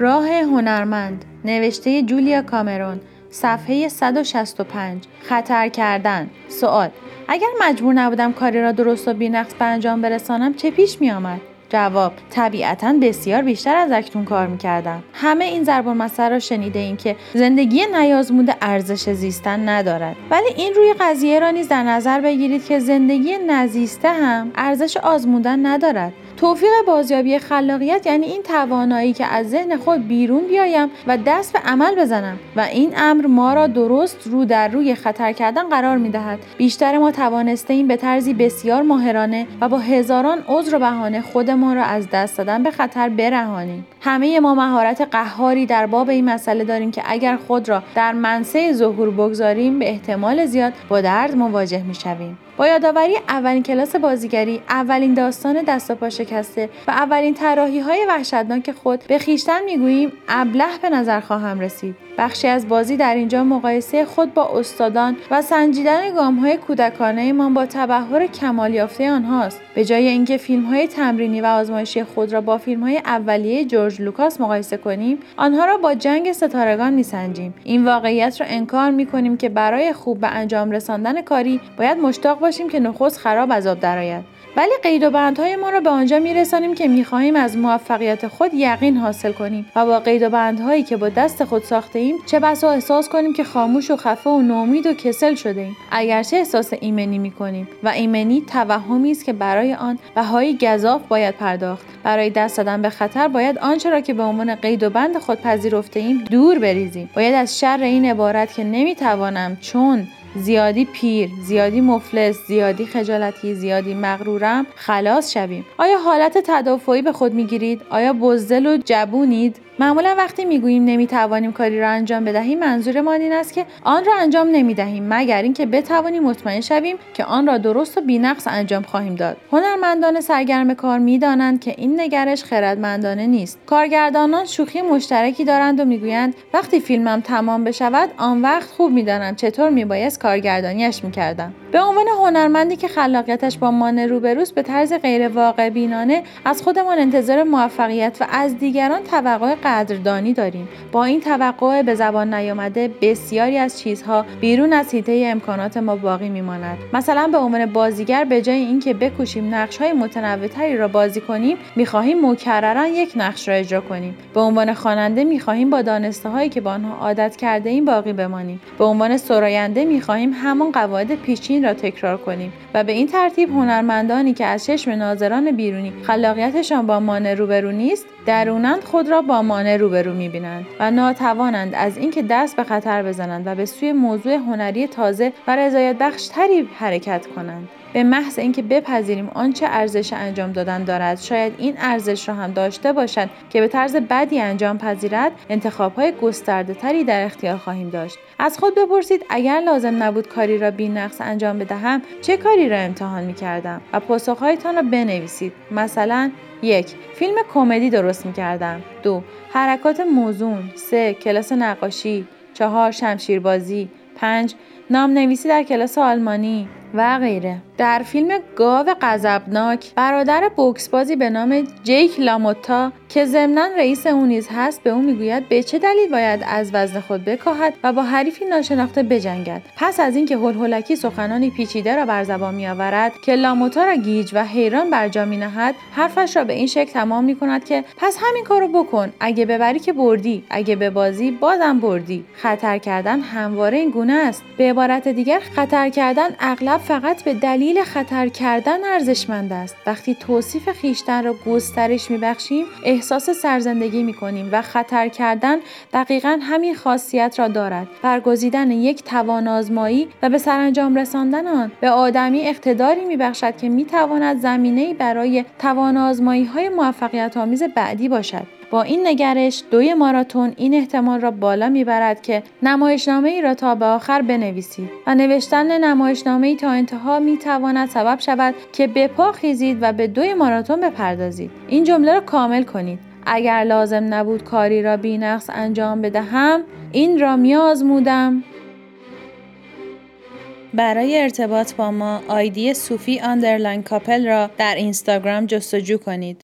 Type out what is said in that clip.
راه هنرمند نوشته جولیا کامرون صفحه 165 خطر کردن. سوال اگر مجبور نبودم کاری را درست و بینقص به انجام برسانم چه پیش می آمد؟ جواب طبیعتا بسیار بیشتر از اکنون کار می‌کردم. همه این ضرب المثل را شنیده این که زندگی نیازموده ارزش زیستن ندارد. ولی این روی قضیه را نیز در نظر بگیرید که زندگی نزیسته هم ارزش آزمودن ندارد. توفیق بازیابی خلاقیت یعنی این توانایی که از ذهن خود بیرون بیایم و دست به عمل بزنم و این امر ما را درست رو در روی خطر کردن قرار می دهد. بیشتر ما توانسته این به طرزی بسیار ماهرانه و با هزاران عذر و بهانه خودمان را از دست دادن به خطر برهانیم. همه ما مهارت قهاری در باب این مسئله داریم که اگر خود را در منصه ظهور بگذاریم به احتمال زیاد با درد مواجه می شویم. با یادآوری اولین کلاس بازیگری اولین داستان دست و پا شکسته و اولین طراحی های وحشتناک خود به خیشتن می‌گوییم ابله به نظر خواهم رسید. بخشی از بازی در اینجا مقایسه خود با استادان و سنجیدن گام های کودکانه ما با تبحر کمال یافته آنهاست. به جای اینکه فیلم های تمرینی و آزمایشی خود را با فیلم های اولیه جورج لوکاس مقایسه کنیم آنها را با جنگ ستارگان میسنجیم. این واقعیت را انکار می‌کنیم که برای خوب به انجام رساندن کاری باید مشتاق باشیم که نخست خراب از آب درآید. ولی قید و بندهای ما را به آنجا میرسانیم که می‌خواهیم از موفقیت خود یقین حاصل کنیم. و با قید و بندهایی که با دست خود ساخته ایم چه بسا احساس کنیم که خاموش و خفه و نومید و کسل شده ایم اگرچه احساس ایمنی می‌کنیم و ایمنی توهمی است که برای آن بهایی گذاف باید پرداخت. برای دست دادن به خطر باید آنچه را که به عنوان قید و بند خود پذیرفته ایم دور بریزیم. باید از شر این عبارت که نمی‌توانم چون زیادی پیر، زیادی مفلس، زیادی خجالتی، زیادی مغرورم خلاص شویم. آیا حالت تدافعی به خود می‌گیرید؟ آیا بزدل و جبونید؟ معمولا وقتی می‌گوییم نمی‌توانیم کاری را انجام بدهیم منظورمان این است که آن را انجام نمی‌دهیم مگر اینکه بتوانیم مطمئن شویم که آن را درست و بینقص انجام خواهیم داد. هنرمندان سرگرم کار می‌دانند که این نگرش خردمندانه نیست. کارگردانان شوخی مشترکی دارند و می‌گویند وقتی فیلمم تمام بشود آن وقت خوب می‌دانم چطور میبایست کارگردانیش می‌کردم. به عنوان هنرمندی که خلاقیتش با مانع روبروست به طرز غیر واقع بینانه از خودمان انتظار موفقیت و از دیگران توقع قدردانی داریم. با این توقع به زبان نیامده بسیاری از چیزها بیرون از حیطه امکانات ما باقی میماند. مثلا به عنوان بازیگر به جای اینکه بکوشیم نقش های متنوعتری را بازی کنیم می‌خواهیم مکررا یک نقش را اجرا کنیم. به عنوان خواننده می‌خواهیم با دانسته هایی که با آنها عادت کرده ایم باقی بمانیم. به عنوان سراینده می‌خواهیم همان قواعد پیشین را تکرار کنیم و به این ترتیب هنرمندانی که از چشم ناظران بیرونی خلاقیتشان با مانع روبرو نیست درونند خود را با مانع روبرو می‌بینند و ناتوانند از اینکه دست به خطر بزنند و به سوی موضوع هنری تازه و رضایت بخشتری حرکت کنند. به محض اینکه بپذیریم آنچه ارزش انجام دادن دارد شاید این ارزش را هم داشته باشد که به طرز بدی انجام پذیرد انتخابهای گسترده تری در اختیار خواهیم داشت. از خود بپرسید اگر لازم نبود کاری را بی نقص انجام بدهم چه کاری را امتحان می کردم و پاسخهایتان را بنویسید؟ مثلا یک فیلم کمدی درست می کردم دو حرکات موزون. سه کلاس نقاشی. چهار شمشیربازی. پنج نام نویسی در کلاس آلمانی. و غیره. در فیلم گاو غضبناک برادر بوکسبازی به نام جیک لاموتا که ضمنا رئیس او نیز هست به او می‌گوید به چه دلیل باید از وزن خود بکاهد و با حریفی ناشناخته بجنگد؟ پس از اینکه هلهلکی سخنانی پیچیده را بر زبان میآورد که لاموتا را گیج و حیران بر جا مینهد حرفش را به این شکل تمام می کند که پس همین کارو بکن. اگه ببری که بردی اگه به بازی بازم بردی. خطر کردن همواره این گونه است. به عبارت دیگر خطر کردن اغلب فقط به دلیل خطر کردن ارزشمند است. وقتی توصیف خیشتن را گسترش میبخشیم احساس سرزندگی می‌کنیم و خطر کردن دقیقا همین خاصیت را دارد. برگزیدن یک توان آزمایی و به سرانجام رساندن آن به آدمی اقتداری میبخشد که می‌تواند زمینه برای توان آزمایی های موفقیت آمیز بعدی باشد. با این نگرش دوی ماراتون این احتمال را بالا می‌برد که نمایشنامه ای را تا به آخر بنویسید و نوشتن نمایشنامه ای تا انتها می تواند سبب شود که به پا خیزید و به دوی ماراتون بپردازید. این جمله را کامل کنید. اگر لازم نبود کاری را بینقص انجام بدهم این را میآزمودم. برای ارتباط با ما آیدی صوفی آندرلاین کاپل را در اینستاگرام جستجو کنید.